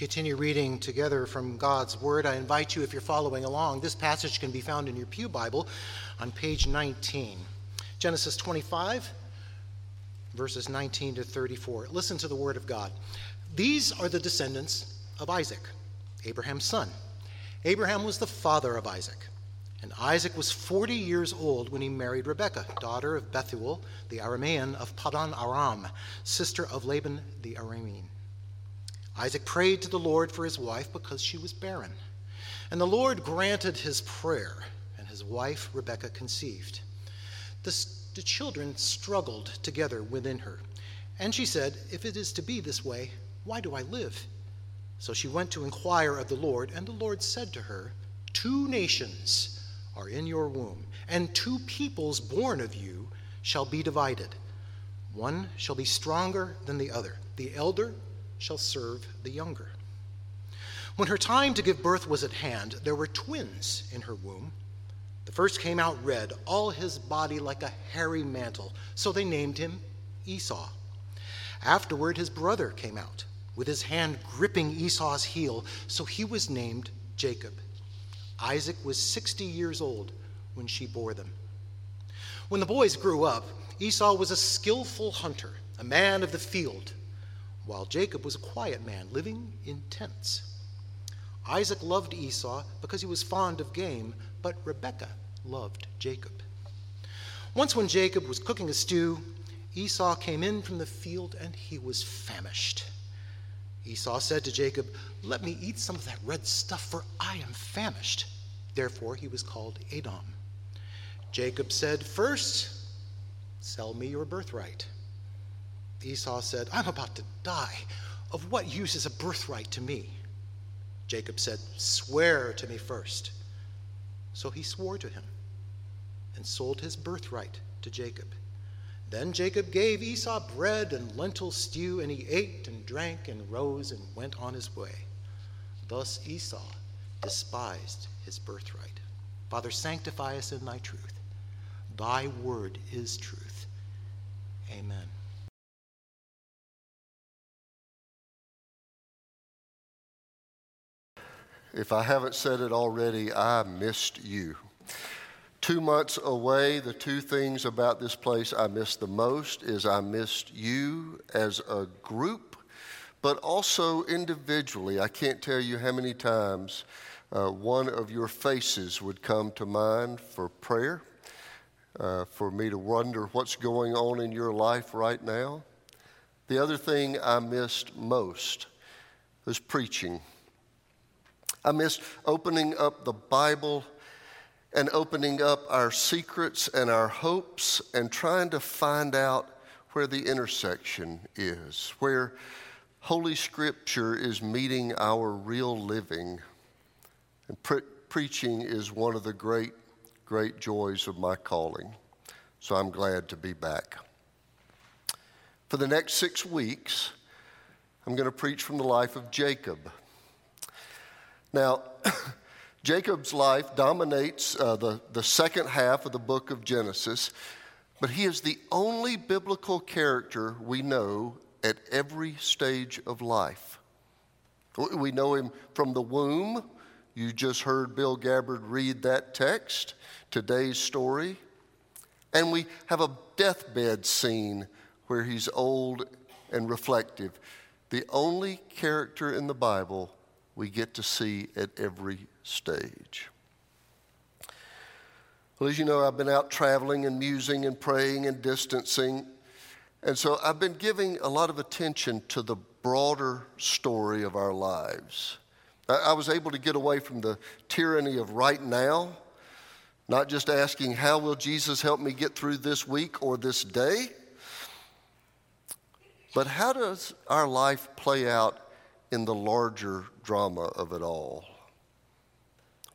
Continue reading together from God's Word. I invite you, if you're following along, this passage can be found in your Pew Bible on page 19. Genesis 25, verses 19 to 34. Listen to the Word of God. These are the descendants of Isaac, Abraham's son. Abraham was the father of Isaac. And Isaac was 40 years old when he married Rebekah, daughter of Bethuel, the Aramean of Padan Aram, sister of Laban the Aramean. Isaac prayed to the Lord for his wife because she was barren. And the Lord granted his prayer, and his wife Rebekah conceived. The, the children struggled together within her. And she said, If it is to be this way, why do I live? So she went to inquire of the Lord, and the Lord said to her, Two nations are in your womb, and two peoples born of you shall be divided. One shall be stronger than the other. The elder shall serve the younger. When her time to give birth was at hand, there were twins in her womb. The first came out red, all his body like a hairy mantle, so they named him Esau. Afterward, his brother came out, with his hand gripping Esau's heel, so he was named Jacob. Isaac was 60 years old when she bore them. When the boys grew up, Esau was a skillful hunter, a man of the field while Jacob was a quiet man living in tents. Isaac loved Esau because he was fond of game, but Rebekah loved Jacob. Once, when Jacob was cooking a stew, Esau came in from the field and he was famished. Esau said to Jacob, Let me eat some of that red stuff, for I am famished. Therefore, he was called Edom. Jacob said, First, sell me your birthright. Esau said, I'm about to die. Of what use is a birthright to me? Jacob said, Swear to me first. So he swore to him and sold his birthright to Jacob. Then Jacob gave Esau bread and lentil stew, and he ate and drank and rose and went on his way. Thus Esau despised his birthright. Father, sanctify us in thy truth. Thy word is truth. Amen. If I haven't said it already, I missed you. Two months away, the two things about this place I missed the most is I missed you as a group, but also individually. I can't tell you how many times uh, one of your faces would come to mind for prayer, uh, for me to wonder what's going on in your life right now. The other thing I missed most was preaching. I miss opening up the Bible and opening up our secrets and our hopes and trying to find out where the intersection is, where Holy Scripture is meeting our real living. And pre- preaching is one of the great, great joys of my calling. So I'm glad to be back. For the next six weeks, I'm going to preach from the life of Jacob. Now, Jacob's life dominates uh, the, the second half of the book of Genesis, but he is the only biblical character we know at every stage of life. We know him from the womb. You just heard Bill Gabbard read that text, today's story. And we have a deathbed scene where he's old and reflective. The only character in the Bible we get to see at every stage. Well, as you know, I've been out traveling and musing and praying and distancing. And so I've been giving a lot of attention to the broader story of our lives. I was able to get away from the tyranny of right now, not just asking, How will Jesus help me get through this week or this day? But how does our life play out in the larger drama of it all.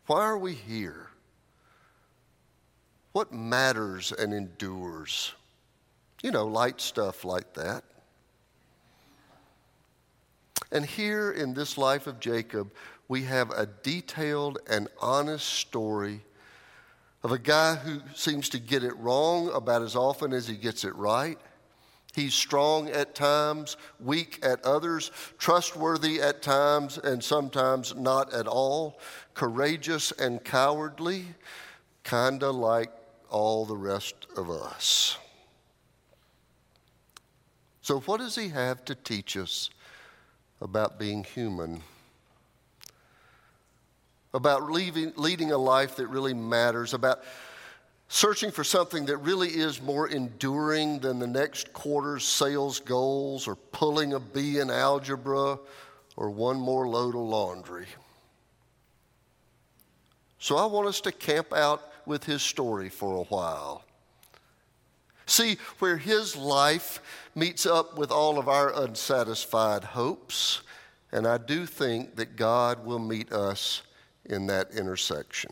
Why are we here? What matters and endures? You know, light stuff like that. And here in this life of Jacob, we have a detailed and honest story of a guy who seems to get it wrong about as often as he gets it right. He's strong at times, weak at others, trustworthy at times, and sometimes not at all, courageous and cowardly, kind of like all the rest of us. So, what does he have to teach us about being human? About leaving, leading a life that really matters, about searching for something that really is more enduring than the next quarter's sales goals or pulling a B in algebra or one more load of laundry. So I want us to camp out with his story for a while. See where his life meets up with all of our unsatisfied hopes, and I do think that God will meet us in that intersection.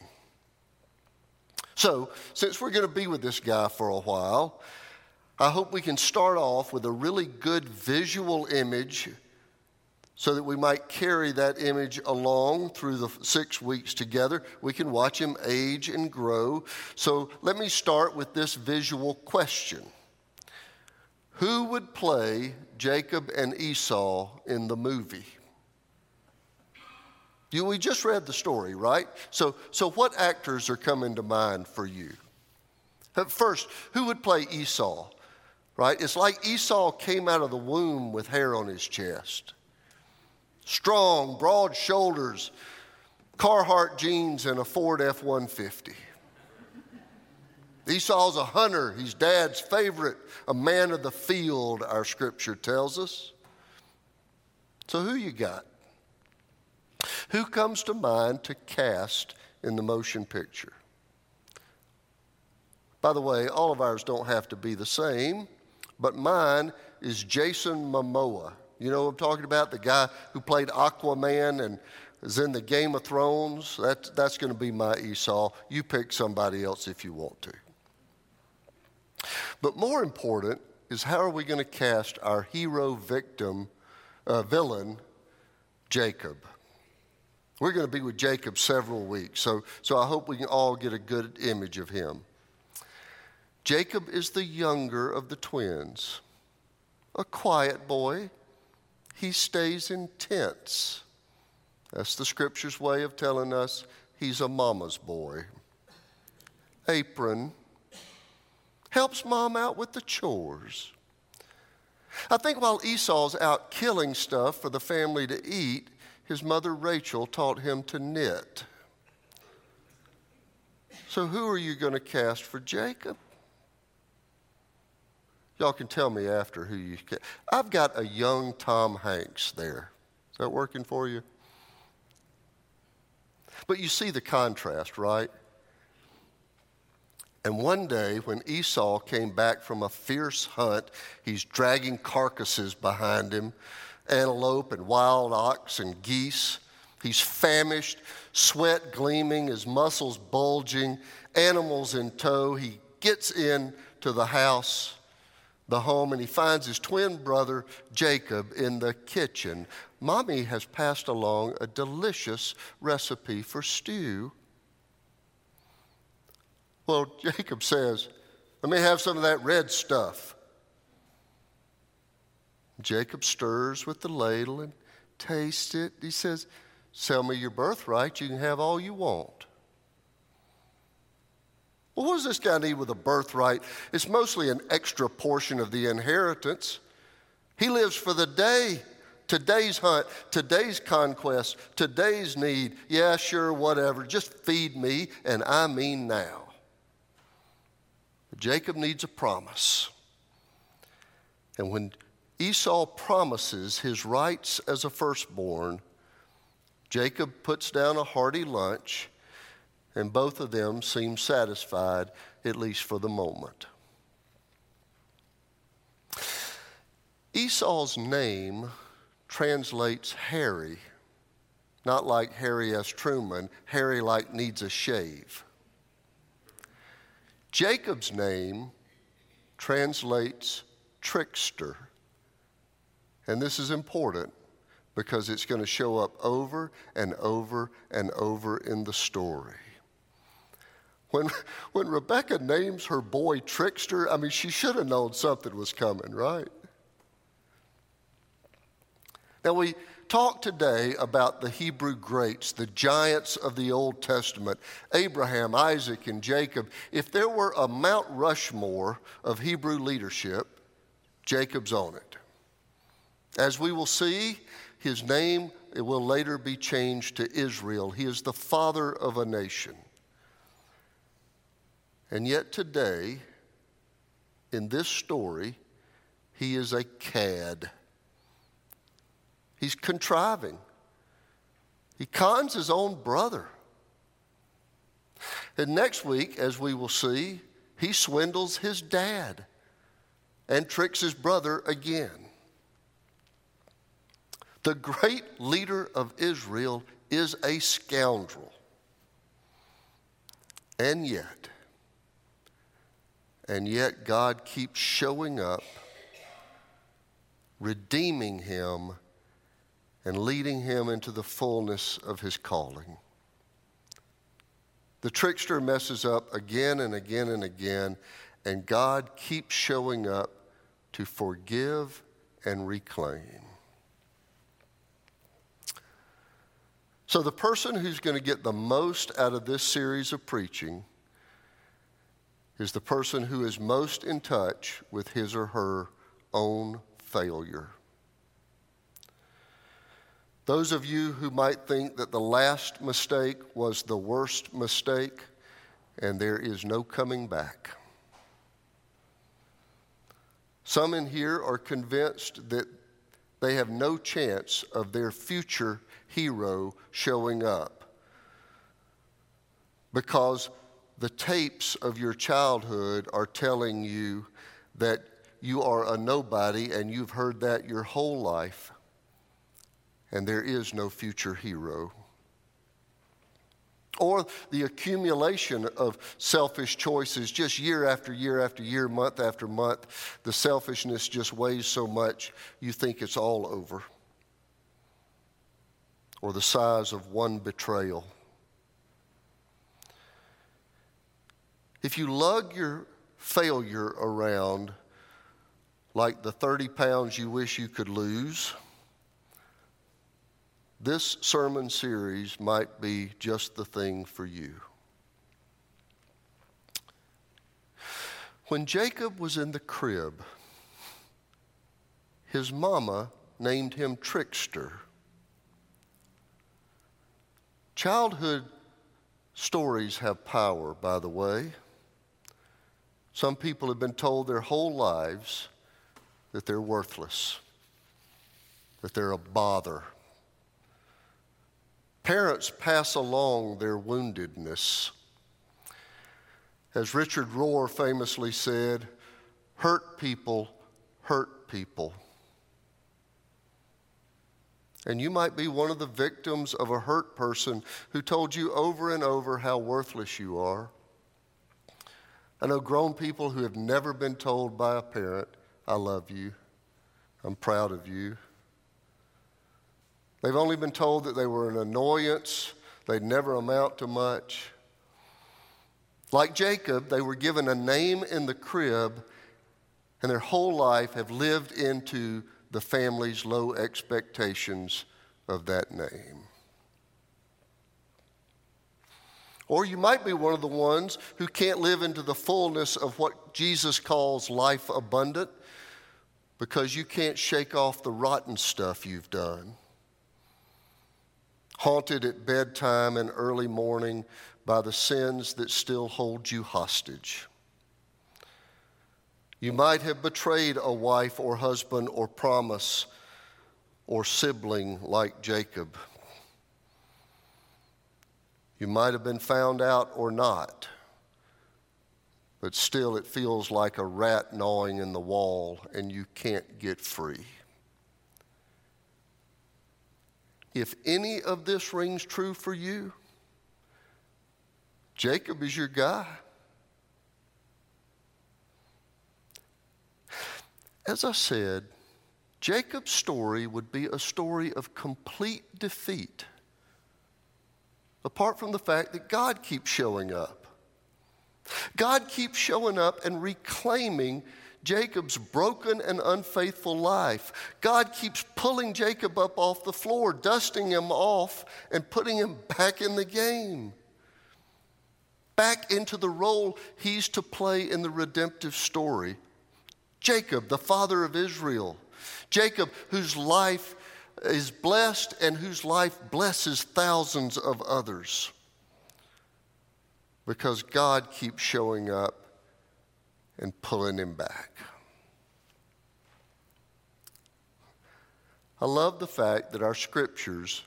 So, since we're going to be with this guy for a while, I hope we can start off with a really good visual image so that we might carry that image along through the six weeks together. We can watch him age and grow. So, let me start with this visual question Who would play Jacob and Esau in the movie? We just read the story, right? So, so what actors are coming to mind for you? First, who would play Esau? Right? It's like Esau came out of the womb with hair on his chest. Strong, broad shoulders, Carhartt jeans, and a Ford F 150. Esau's a hunter. He's dad's favorite, a man of the field, our scripture tells us. So, who you got? Who comes to mind to cast in the motion picture? By the way, all of ours don't have to be the same, but mine is Jason Momoa. You know I'm talking about? The guy who played Aquaman and is in the Game of Thrones. That, that's going to be my Esau. You pick somebody else if you want to. But more important is how are we going to cast our hero victim, uh, villain, Jacob? We're going to be with Jacob several weeks, so, so I hope we can all get a good image of him. Jacob is the younger of the twins, a quiet boy. He stays in tents. That's the scripture's way of telling us he's a mama's boy. Apron helps mom out with the chores. I think while Esau's out killing stuff for the family to eat, his mother Rachel taught him to knit. So, who are you going to cast for Jacob? Y'all can tell me after who you. Cast. I've got a young Tom Hanks there. Is that working for you? But you see the contrast, right? And one day, when Esau came back from a fierce hunt, he's dragging carcasses behind him antelope and wild ox and geese. He's famished, sweat gleaming, his muscles bulging, animals in tow. He gets in to the house, the home, and he finds his twin brother Jacob in the kitchen. Mommy has passed along a delicious recipe for stew. Well, Jacob says, Let me have some of that red stuff. Jacob stirs with the ladle and tastes it. He says, Sell me your birthright, you can have all you want. Well, what does this guy need with a birthright? It's mostly an extra portion of the inheritance. He lives for the day, today's hunt, today's conquest, today's need. Yeah, sure, whatever. Just feed me, and I mean now. Jacob needs a promise. And when Esau promises his rights as a firstborn. Jacob puts down a hearty lunch, and both of them seem satisfied, at least for the moment. Esau's name translates Harry, not like Harry S. Truman, Harry like needs a shave. Jacob's name translates trickster. And this is important because it's going to show up over and over and over in the story. When, when Rebecca names her boy Trickster, I mean, she should have known something was coming, right? Now, we talk today about the Hebrew greats, the giants of the Old Testament Abraham, Isaac, and Jacob. If there were a Mount Rushmore of Hebrew leadership, Jacob's on it. As we will see, his name will later be changed to Israel. He is the father of a nation. And yet, today, in this story, he is a cad. He's contriving. He cons his own brother. And next week, as we will see, he swindles his dad and tricks his brother again. The great leader of Israel is a scoundrel. And yet, and yet God keeps showing up, redeeming him and leading him into the fullness of his calling. The trickster messes up again and again and again, and God keeps showing up to forgive and reclaim. So, the person who's going to get the most out of this series of preaching is the person who is most in touch with his or her own failure. Those of you who might think that the last mistake was the worst mistake and there is no coming back. Some in here are convinced that they have no chance of their future hero showing up because the tapes of your childhood are telling you that you are a nobody and you've heard that your whole life and there is no future hero. Or the accumulation of selfish choices just year after year after year, month after month. The selfishness just weighs so much you think it's all over. Or the size of one betrayal. If you lug your failure around like the 30 pounds you wish you could lose, this sermon series might be just the thing for you. When Jacob was in the crib, his mama named him Trickster. Childhood stories have power, by the way. Some people have been told their whole lives that they're worthless, that they're a bother, Parents pass along their woundedness. As Richard Rohr famously said, hurt people hurt people. And you might be one of the victims of a hurt person who told you over and over how worthless you are. I know grown people who have never been told by a parent, I love you, I'm proud of you. They've only been told that they were an annoyance, they'd never amount to much. Like Jacob, they were given a name in the crib, and their whole life have lived into the family's low expectations of that name. Or you might be one of the ones who can't live into the fullness of what Jesus calls life abundant because you can't shake off the rotten stuff you've done haunted at bedtime and early morning by the sins that still hold you hostage. You might have betrayed a wife or husband or promise or sibling like Jacob. You might have been found out or not, but still it feels like a rat gnawing in the wall and you can't get free. If any of this rings true for you, Jacob is your guy. As I said, Jacob's story would be a story of complete defeat, apart from the fact that God keeps showing up. God keeps showing up and reclaiming Jacob's broken and unfaithful life. God keeps pulling Jacob up off the floor, dusting him off, and putting him back in the game, back into the role he's to play in the redemptive story. Jacob, the father of Israel, Jacob, whose life is blessed and whose life blesses thousands of others because God keeps showing up and pulling him back. I love the fact that our scriptures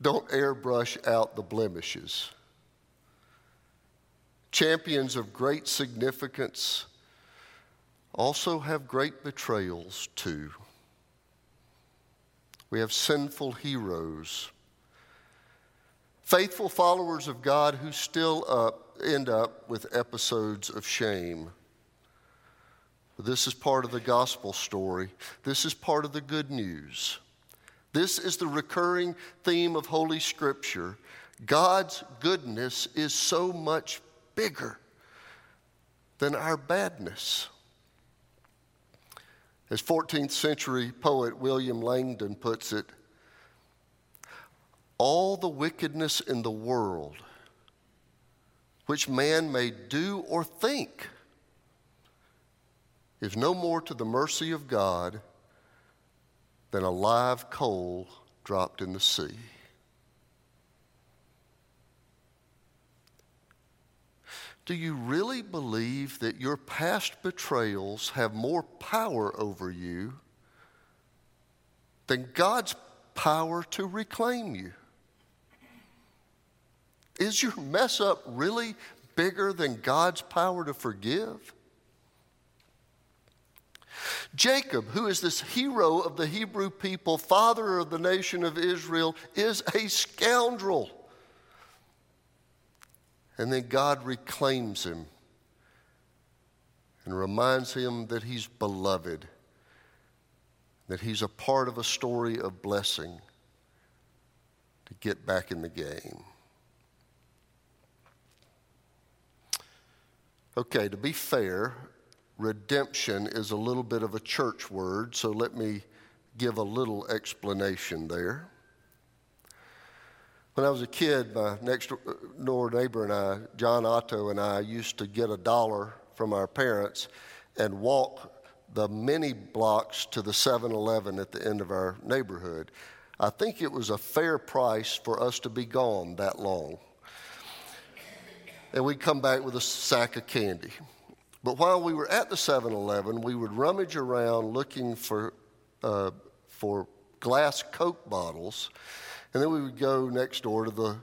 don't airbrush out the blemishes. Champions of great significance also have great betrayals too. We have sinful heroes, faithful followers of God who still up, end up with episodes of shame. This is part of the gospel story. This is part of the good news. This is the recurring theme of Holy Scripture. God's goodness is so much bigger than our badness. As 14th century poet William Langland puts it, all the wickedness in the world which man may do or think is no more to the mercy of God than a live coal dropped in the sea. Do you really believe that your past betrayals have more power over you than God's power to reclaim you? Is your mess up really bigger than God's power to forgive? Jacob, who is this hero of the Hebrew people, father of the nation of Israel, is a scoundrel. And then God reclaims him and reminds him that he's beloved, that he's a part of a story of blessing to get back in the game. Okay, to be fair, redemption is a little bit of a church word, so let me give a little explanation there. When I was a kid, my next door neighbor and I, John Otto, and I used to get a dollar from our parents and walk the many blocks to the 7 Eleven at the end of our neighborhood. I think it was a fair price for us to be gone that long. And we'd come back with a sack of candy. But while we were at the 7 Eleven, we would rummage around looking for, uh, for glass Coke bottles and then we would go next door to the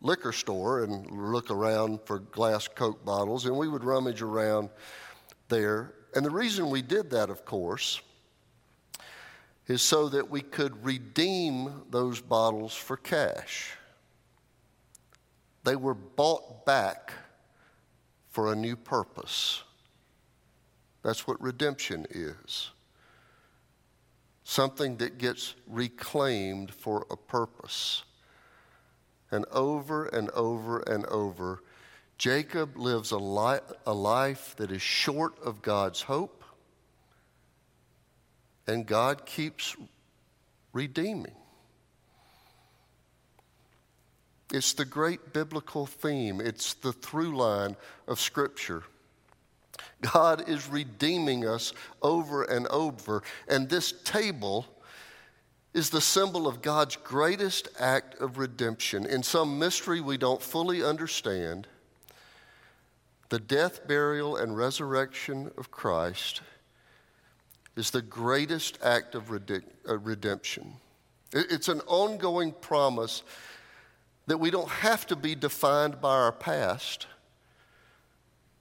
liquor store and look around for glass Coke bottles, and we would rummage around there. And the reason we did that, of course, is so that we could redeem those bottles for cash. They were bought back for a new purpose. That's what redemption is something that gets reclaimed for a purpose. And over and over and over, Jacob lives a, li- a life that is short of God's hope, and God keeps redeeming. It's the great biblical theme, it's the through line of Scripture. God is redeeming us over and over. And this table is the symbol of God's greatest act of redemption. In some mystery we don't fully understand, the death, burial, and resurrection of Christ is the greatest act of uh, redemption. It's an ongoing promise that we don't have to be defined by our past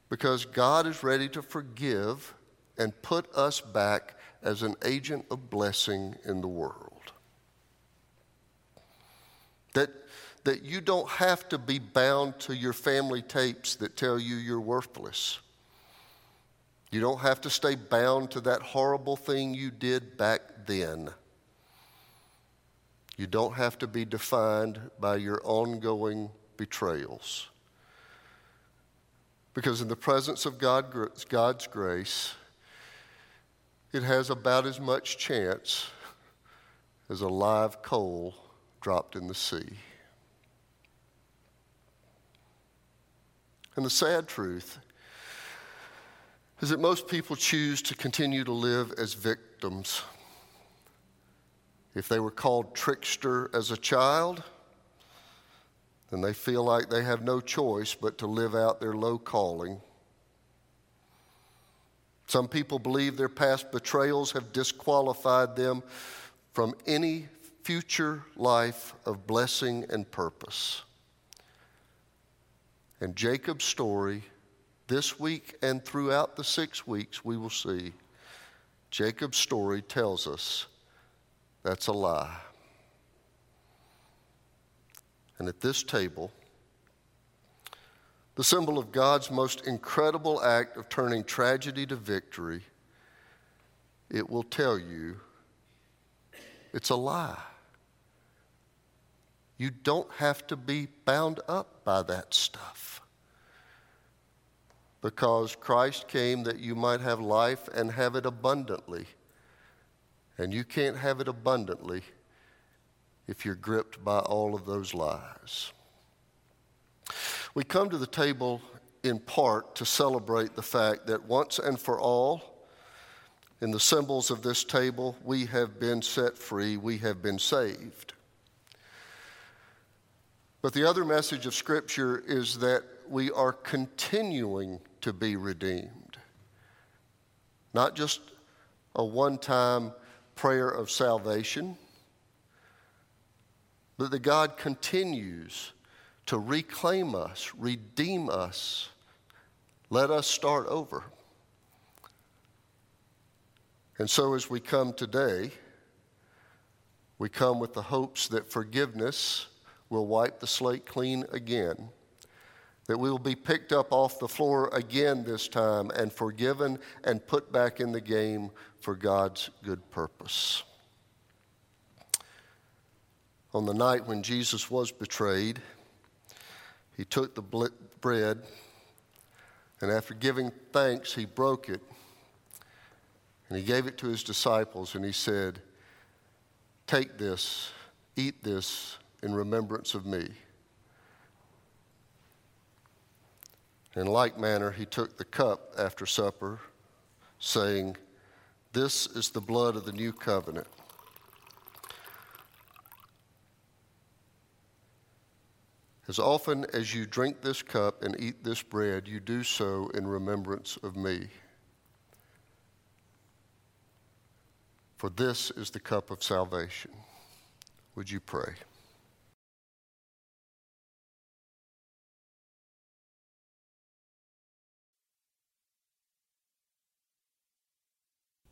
because God is ready to forgive and put us back as an agent of blessing in the world. That, that you don't have to be bound to your family tapes that tell you you're worthless. You don't have to stay bound to that horrible thing you did back then. You don't have to be defined by your ongoing betrayals. Because in the presence of God, God's grace, it has about as much chance as a live coal dropped in the sea. And the sad truth is that most people choose to continue to live as victims. If they were called trickster as a child, then they feel like they have no choice but to live out their low calling. Some people believe their past betrayals have disqualified them from any future life of blessing and purpose. And Jacob's story, this week and throughout the six weeks, we will see, Jacob's story tells us that's a lie. And at this table, the symbol of God's most incredible act of turning tragedy to victory, it will tell you it's a lie. You don't have to be bound up by that stuff. Because Christ came that you might have life and have it abundantly. And you can't have it abundantly if you're gripped by all of those lies. We come to the table in part to celebrate the fact that once and for all, in the symbols of this table, we have been set free, we have been saved. But the other message of Scripture is that we are continuing to be redeemed. Not just a one time prayer of salvation, but that God continues to reclaim us, redeem us, let us start over. And so, as we come today, we come with the hopes that forgiveness will wipe the slate clean again, that we will be picked up off the floor again this time and forgiven and put back in the game for God's good purpose. On the night when Jesus was betrayed, he took the bread, and after giving thanks, he broke it. And he gave it to his disciples, and he said, Take this, eat this in remembrance of me. In like manner, he took the cup after supper, saying, This is the blood of the new covenant As often as you drink this cup and eat this bread, you do so in remembrance of me. For this is the cup of salvation. Would you pray?